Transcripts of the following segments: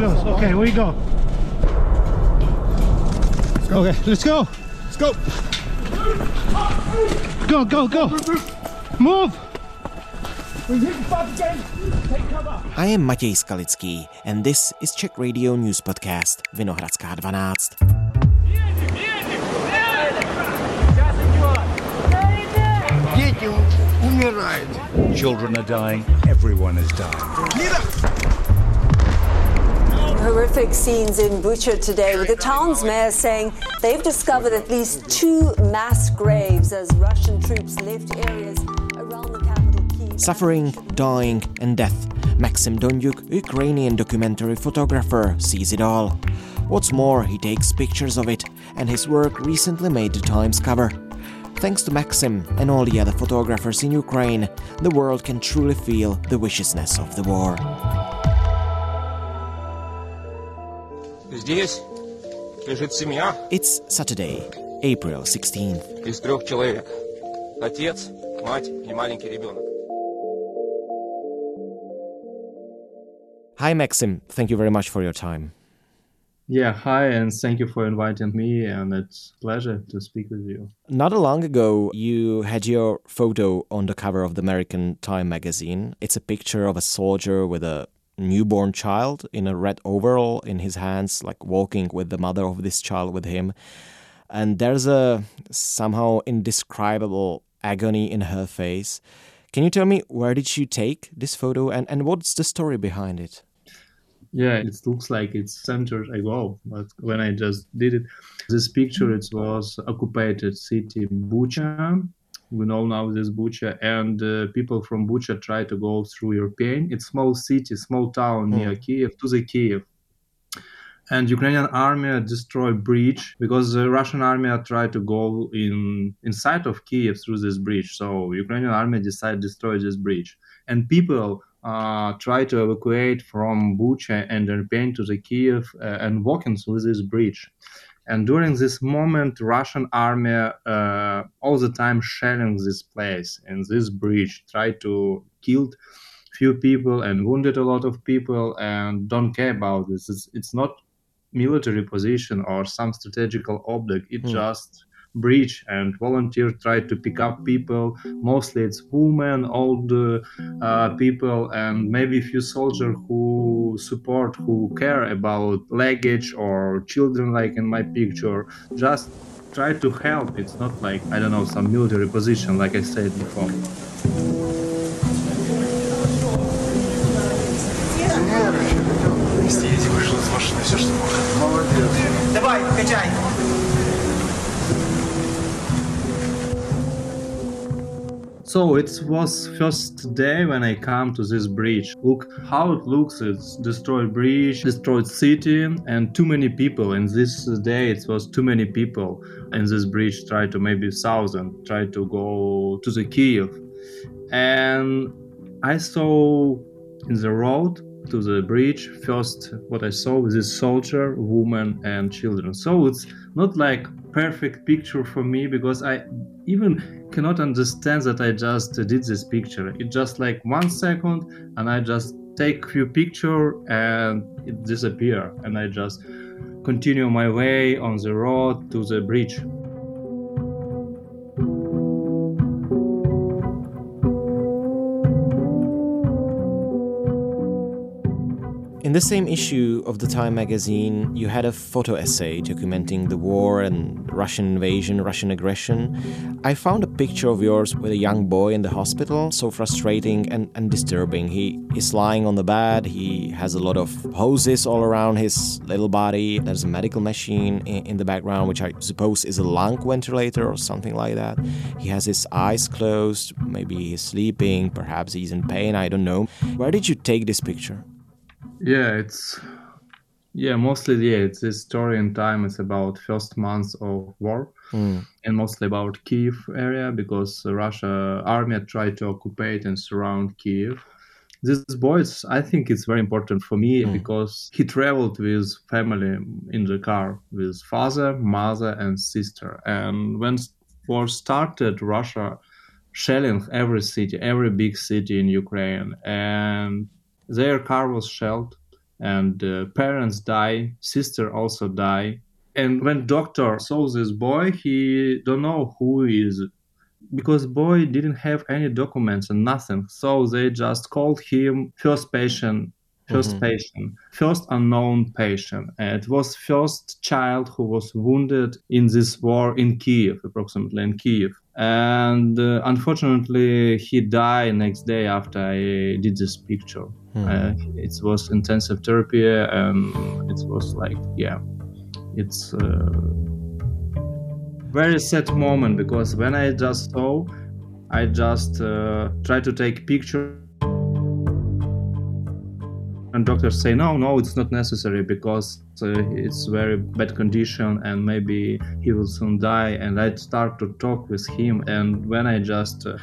close. Okay, we go. Let's go. Okay, let's go. Let's go. Go, go, go. Move. I am Matěj Skalický and this is Czech Radio News Podcast Vinohradská 12. Children are dying, everyone is dying. Horrific scenes in Bucha today, with the town's mayor saying they've discovered at least two mass graves as Russian troops left areas around the capital. Suffering, dying, and death. Maxim Dondyuk, Ukrainian documentary photographer, sees it all. What's more, he takes pictures of it, and his work recently made the Times cover. Thanks to Maxim and all the other photographers in Ukraine, the world can truly feel the viciousness of the war. It's Saturday, April 16th. из трех человек. Отец, мать и маленький ребенок. Hi, Maxim. Thank you very much for your time. Yeah, hi, and thank you for inviting me, and it's a pleasure to speak with you. Not long ago, you had your photo on the cover of the American Time magazine. It's a picture of a soldier with a newborn child in a red overall in his hands, like walking with the mother of this child with him. And there's a somehow indescribable agony in her face. Can you tell me where did you take this photo and, and what's the story behind it? Yeah, it looks like it's centuries ago, but when I just did it, this picture it was occupied city Bucha. We know now this Bucha, and uh, people from Bucha try to go through Irpin. It's small city, small town near Kiev to the Kiev. And Ukrainian army destroyed bridge because the Russian army tried to go in inside of Kiev through this bridge. So Ukrainian army decided to destroy this bridge, and people uh, try to evacuate from Bucha and Irpin to the Kiev uh, and walking through this bridge. And during this moment, Russian army uh, all the time shelling this place and this bridge, tried to kill few people and wounded a lot of people and don't care about this. It's, it's not military position or some strategical object. It just breach and volunteer try to pick up people mostly it's women old uh, people and maybe a few soldiers who support who care about luggage or children like in my picture just try to help it's not like i don't know some military position like i said before Здесь вышел So it was first day when I come to this bridge. Look how it looks. It's destroyed bridge, destroyed city, and too many people. And this day it was too many people. And this bridge tried to maybe thousand try to go to the Kiev. And I saw in the road to the bridge first what I saw was this soldier, woman, and children. So it's not like perfect picture for me because I even cannot understand that I just did this picture. It just like one second and I just take few picture and it disappear and I just continue my way on the road to the bridge. In the same issue of the Time magazine, you had a photo essay documenting the war and Russian invasion, Russian aggression. I found a picture of yours with a young boy in the hospital, so frustrating and, and disturbing. He is lying on the bed, he has a lot of hoses all around his little body. There's a medical machine in, in the background, which I suppose is a lung ventilator or something like that. He has his eyes closed, maybe he's sleeping, perhaps he's in pain, I don't know. Where did you take this picture? Yeah, it's yeah, mostly yeah, it's a story in time. It's about first months of war, hmm. and mostly about Kiev area because Russia army tried to occupy and surround Kiev. This boy, I think it's very important for me hmm. because he traveled with family in the car with father, mother, and sister. And when war started, Russia shelling every city, every big city in Ukraine, and their car was shelled and uh, parents die, sister also die. And when doctor saw this boy, he don't know who he is because boy didn't have any documents and nothing. So they just called him first patient 1st patient, first unknown patient. And it was first child who was wounded in this war in Kiev, approximately in Kiev. And uh, unfortunately, he died next day after I did this picture. Uh, it was intensive therapy, and it was like, yeah, it's a very sad moment because when I just saw, I just uh, tried to take picture and doctors say no no it's not necessary because uh, it's very bad condition and maybe he will soon die. And i start to talk with him and when i just uh,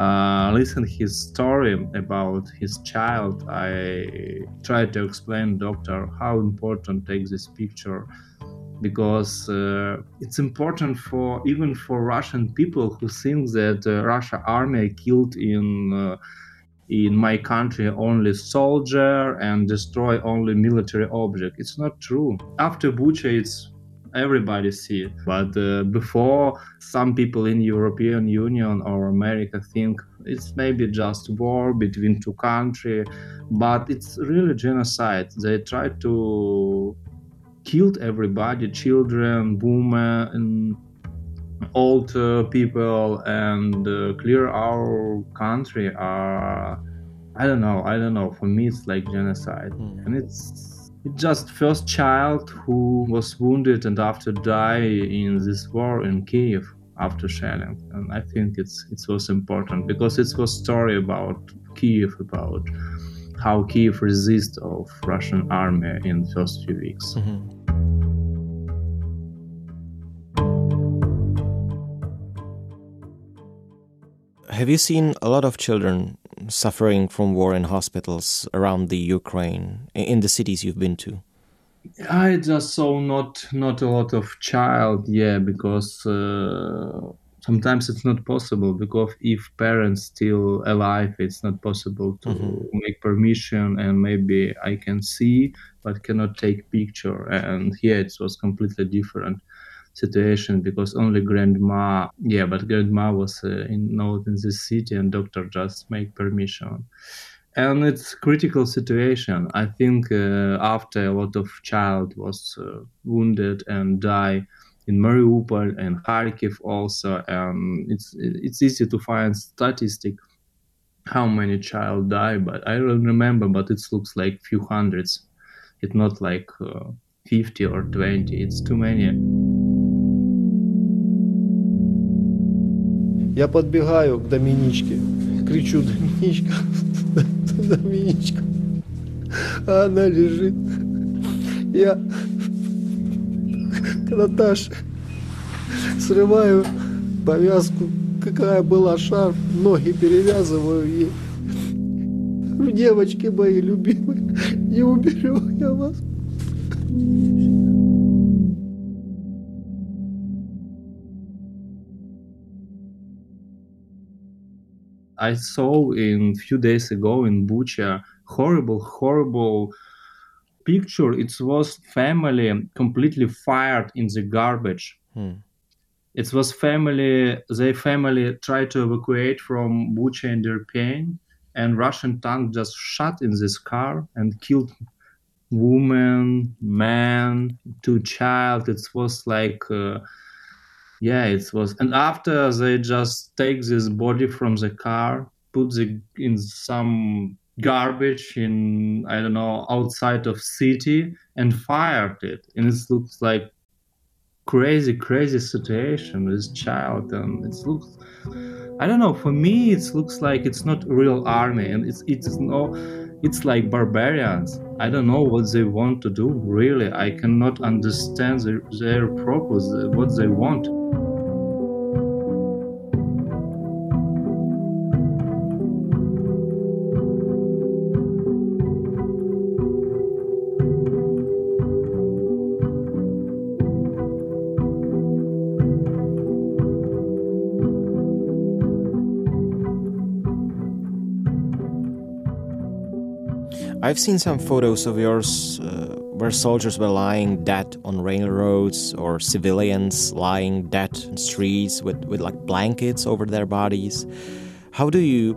uh, listen his story about his child i try to explain doctor how important take this picture because uh, it's important for even for russian people who think that uh, russia army killed in uh, in my country only soldier and destroy only military object. It's not true. After Bucha, it's everybody see. But uh, before, some people in European Union or America think it's maybe just war between two countries, but it's really genocide. They try to killed everybody, children, women, and old uh, people and uh, clear our country are i don't know i don't know. For me it's like genocide. And it's it's just first child who was wounded and after die in this war in kiev after shelling. And i think it's it was important because it was story about kiev about how kiev resist of russian army in the first few weeks Have you seen a lot of children suffering from war in hospitals around the Ukraine, in the cities you've been to? I just saw not not a lot of child, yeah, because uh, sometimes it's not possible because if parents still alive, it's not possible to make permission, and maybe I can see but cannot take picture. And here it was completely different situation because only grandma, yeah, but grandma was uh, in not in this city, and doctor just make permission. And it's critical situation. I think uh, after a lot of child was uh, wounded and die in mariupol and kharkiv also um, it's it's easy to find statistic how many child die but i don't remember but it looks like few hundreds. It's not like uh, 50 or 20 it's too many Я подбегаю к Доминичке, кричу Доминичка, Доминичка, а она лежит. Я к Наташе срываю повязку, какая была шарф, ноги перевязываю ей. Девочки мои любимые, не уберу я вас. I saw in few days ago in Bucha horrible, horrible picture. It was family completely fired in the garbage. It was family. Their family tried to evacuate from Bucha and Irpin, and Russian tank just shot in this car and killed woman, man, two child. It was like. Uh, yeah it was. And after they just take this body from the car put the in some garbage in i don't know outside of city and fired it. And it looks like crazy crazy situation with child. And it looks i don't know for me it looks like it's not real army. And it's it's no it's like barbarians. I don't know what they want to do really. I cannot understand their, their purpose what they want I've seen some photos of yours uh, where soldiers were lying dead on railroads or civilians lying dead in streets with, with like blankets over their bodies. How do you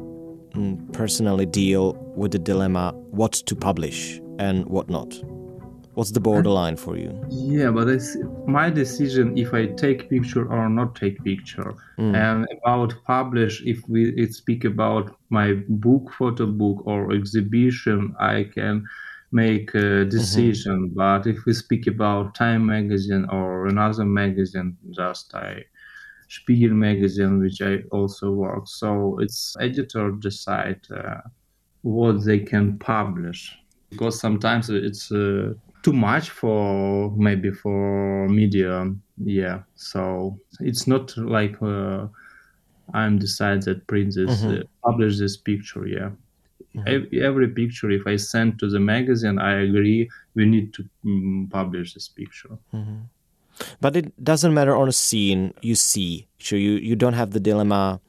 mm, personally deal with the dilemma what to publish and what not? What's the borderline for you? Yeah, but it's my decision if I take picture or not take picture. Mm. And about publish, if we it speak about my book, photo book or exhibition, I can make a decision. But if we speak about Time magazine or another magazine, just I Spiegel magazine, which I also work. So it's editor decide uh, what they can publish because sometimes it's uh, too much for maybe for media. Yeah, so it's not like uh, I'm decide that print this uh, publish this picture. Yeah. Ev- Every picture, if I send to the magazine, I agree we need to mm, publish this picture. But it doesn't matter on a scene you see. So you, you don't have the dilemma.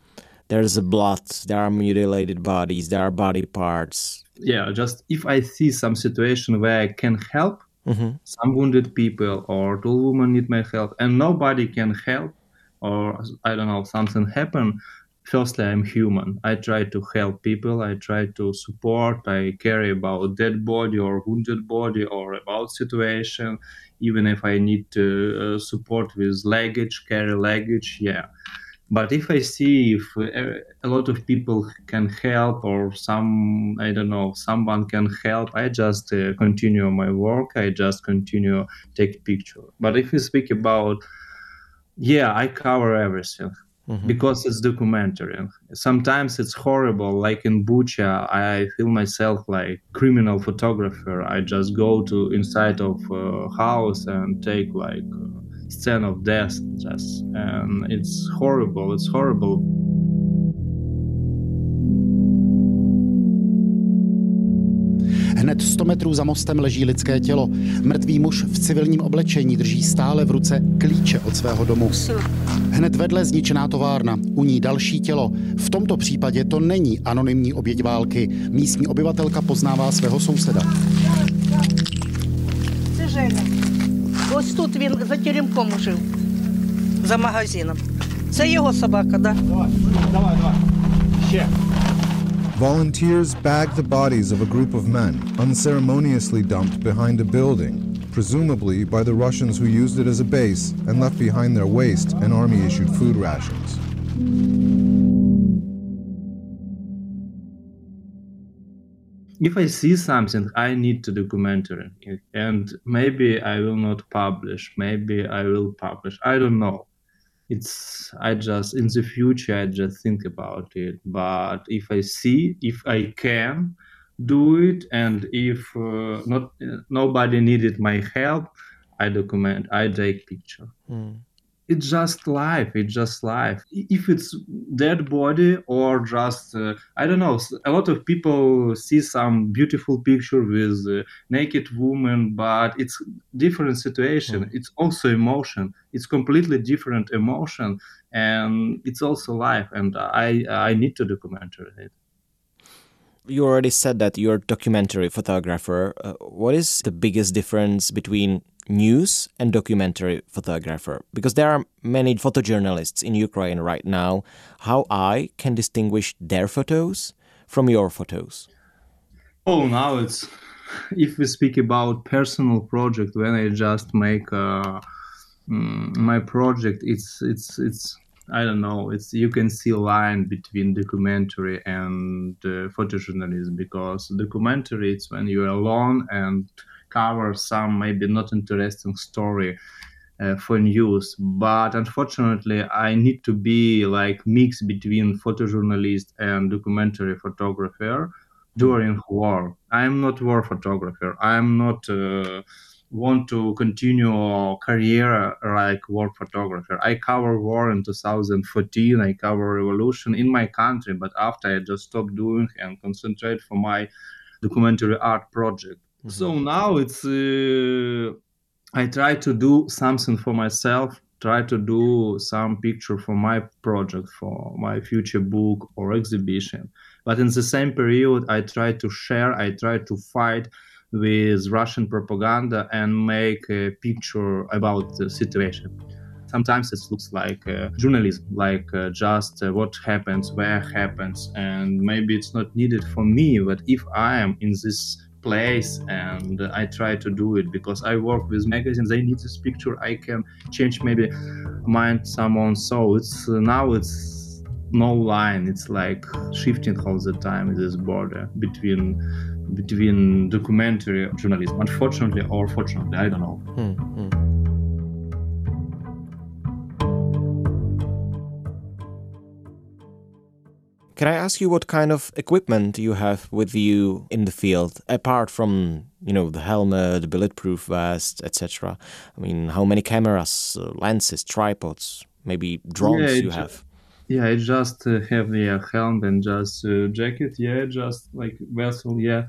There's a blood, there are mutilated bodies, there are body parts. yeah just if i see some situation where i can help some wounded people or two women need my help and nobody can help or i don't know something happen firstly i'm human. I try to help people i try to support i care about dead body or wounded body or about situation. Even if i need to uh, support with luggage carry luggage yeah but if I see if uh, a lot of people can help or some I don't know someone can help, I just uh, continue my work. I just continue take picture. But if we speak about yeah, I cover everything because it's documentary. Sometimes it's horrible. Like in Bucha, I feel myself like criminal photographer. I just go to inside of a house and take like scene of death just and it's horrible it's horrible Hned 100 metrů za mostem leží lidské tělo. Mrtvý muž v civilním oblečení drží stále v ruce klíče od svého domu. Hned vedle zničená továrna, u ní další tělo. V tomto případě to není anonymní oběť války. Místní obyvatelka poznává svého souseda. Це Женя. Ось тут він за теремком жив, за магазином. Це його собака, так? Да? Volunteers bagged the bodies of a group of men, unceremoniously dumped behind a building, presumably by the Russians who used it as a base and left behind their waste and army issued food rations. If i see something i need to document it. And maybe i will not publish. Maybe i will publish. I don't know. It's i just in the future i just think about it. But if i see if i can do it and if uh, not nobody needed my help i document i take picture it's just life it's just life. If it's dead body or just uh, i don't know a lot of people see some beautiful picture with uh, naked woman but it's different situation. It's also emotion. It's completely different emotion and it's also life and i i need to document it. You already said that you're a documentary photographer. Uh, what is the biggest difference between news and documentary photographer? Because there are many photojournalists in Ukraine right now. How I can distinguish their photos from your photos? Oh, now it's if we speak about personal project when I just make uh, mm, my project, it's it's it's I don't know. It's you can see a line between documentary and uh, photojournalism because documentary it's when you're alone and cover some maybe not interesting story uh, for news. But unfortunately, I need to be like mix between photojournalist and documentary photographer during war. I'm not war photographer. I'm not. Uh, want to continue a career like war photographer. I cover war in 2014. I cover revolution in my country, but after I just stopped doing and concentrate for my documentary art project. So now it's uh, I try to do something for myself. Try to do some picture for my project, for my future book or exhibition. But in the same period, I try to share, I try to fight with Russian propaganda and make a picture about the situation. Sometimes it looks like uh, journalism, like uh, just uh, what happens, where happens, and maybe it's not needed for me. But if I am in this place and I try to do it because I work with magazines, they need this picture. I can change maybe mind someone. So it's now it's no line. It's like shifting all the time. This border between between documentary journalism, unfortunately or fortunately, I don't know. Hmm, Can I ask you what kind of equipment you have with you in the field, apart from you know the helmet, the bulletproof vest, etc.? I mean, how many cameras, uh, lenses, tripods, maybe drones Yeah, you have? Yeah, I just uh, have the uh, helmet and just uh, jacket. Yeah, just like vessel. Yeah,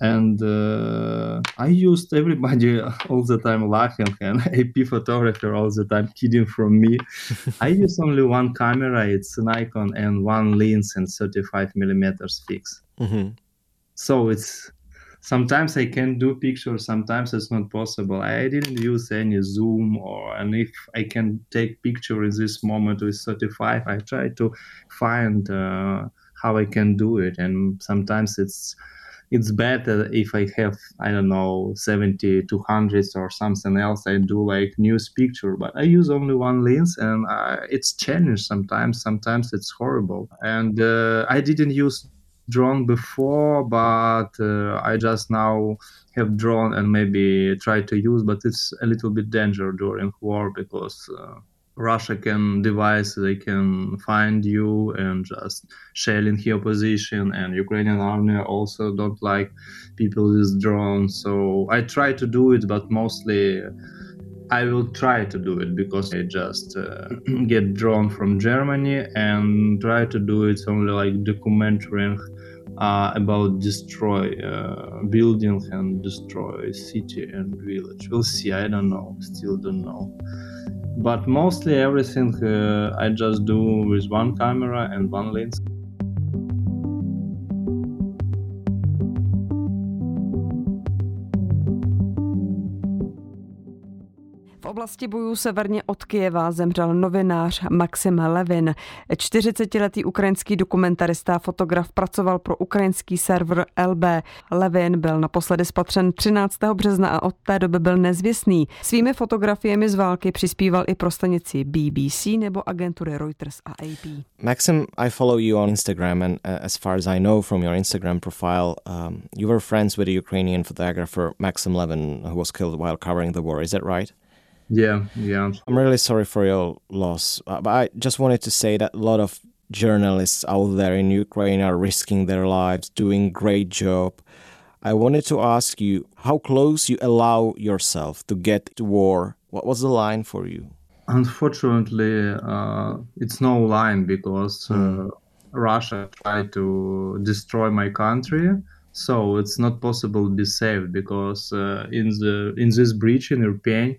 and uh, I used everybody all the time laughing and AP photographer all the time kidding from me. I use only one camera. It's an Nikon and one lens and 35 millimeters fix. hmm So it's sometimes I can do pictures, sometimes it's not possible. I didn't use any zoom or and if I can take picture in this moment with 35, I try to find uh, how I can do it. And sometimes it's it's better if I have I don't know 70 200s or something else. I do like news picture, but I use only one lens and uh, it's challenge sometimes. Sometimes it's horrible, and uh, I didn't use drone before, but uh, I just now have drone and maybe try to use, but it's a little bit danger during war because uh, Russia can device they can find you and just shelling your position, and Ukrainian army also don't like people with drones. So I try to do it, but mostly. I will try to do it because I just uh, get drone from Germany and try to do it only like documenting uh, about destroy uh, building and destroy city and village. We'll see. I don't know. Still don't know. But mostly everything uh, I just do with one camera and one lens. Oblasti bojů severně od Kijeva zemřel novinář Maxim Levin. 40-letý ukrajinský dokumentarista a fotograf pracoval pro ukrajinský server LB. Levin byl naposledy spatřen 13. března a od té doby byl nezvěstný. Svými fotografiemi z války přispíval i pro stanici BBC nebo agentury Reuters a AP. Maxim, I follow you on Instagram, and uh, as far as I know from your Instagram profile, um, you were friends with the Ukrainian photographer Maxim Levin, who was killed while covering the war. Is that right? Yeah, yeah. I'm really sorry for your loss, uh, but I just wanted to say that a lot of journalists out there in Ukraine are risking their lives, doing great job. I wanted to ask you how close you allow yourself to get to war. What was the line for you? Unfortunately, uh, it's no line because uh, Russia tried to destroy my country. So it's not possible to be safe because uh, in the in this breach in Irpin,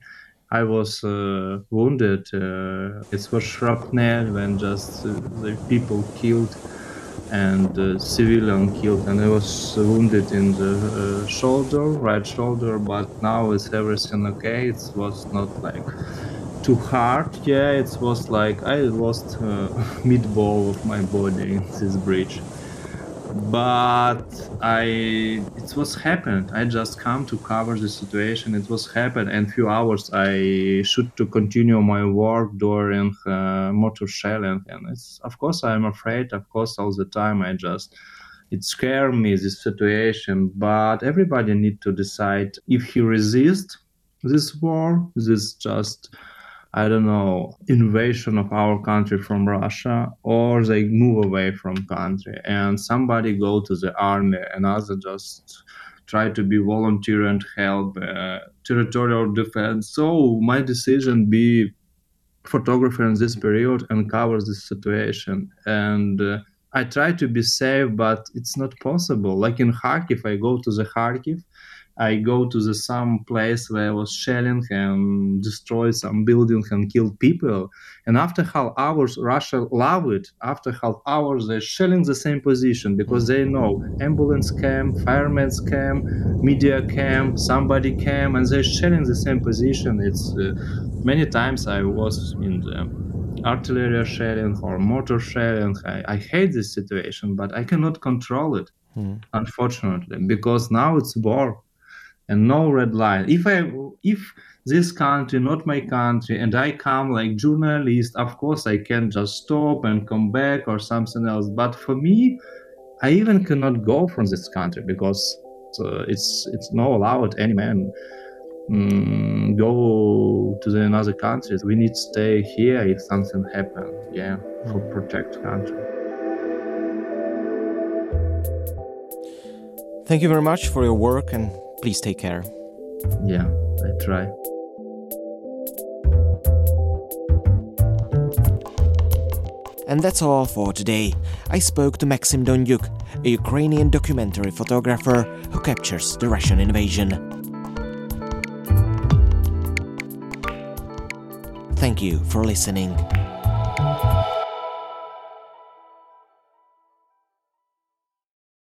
I was uh, wounded. Uh, it was shrapnel when just uh, the people killed and uh, civilian killed, and I was wounded in the uh, shoulder, right shoulder. But now is everything okay. It was not like too hard. Yeah, it was like I lost uh, meatball of my body in this bridge. But I, it was happened. I just come to cover the situation. It was happened, and few hours I should to continue my work during uh, mortar shelling, and it's of course I'm afraid. Of course, all the time I just it scared me this situation. But everybody need to decide if he resist this war. This just I don't know, invasion of our country from Russia, or they move away from country and somebody go to the army, another just try to be volunteer and help uh, territorial defense. So my decision be photographer in this period and cover this situation and. Uh, I try to be safe, but it's not possible. Like in Kharkiv, I go to the Kharkiv, I go to the some place where I was shelling and destroyed some building and killed people. And after half hours, Russia love it. After half hours, they're shelling the same position because they know ambulance came, firemen's came, media came, somebody came, and they're shelling the same position. It's uh, many times I was in the artillery shelling or mortar shelling. I, I hate this situation, but I cannot control it, Hmm. unfortunately, because now it's war and no red line. If I if this country, not my country, and I come like journalist, of course I can just stop and come back or something else. But for me, I even cannot go from this country because uh, it's it's not allowed any man mm, go to the another countries. We need to stay here if something happen. Yeah, for protect country. Thank you very much for your work and please take care. Yeah, I try. And that's all for today. I spoke to Maxim Dondyuk, a Ukrainian documentary photographer who captures the Russian invasion. Thank you for listening.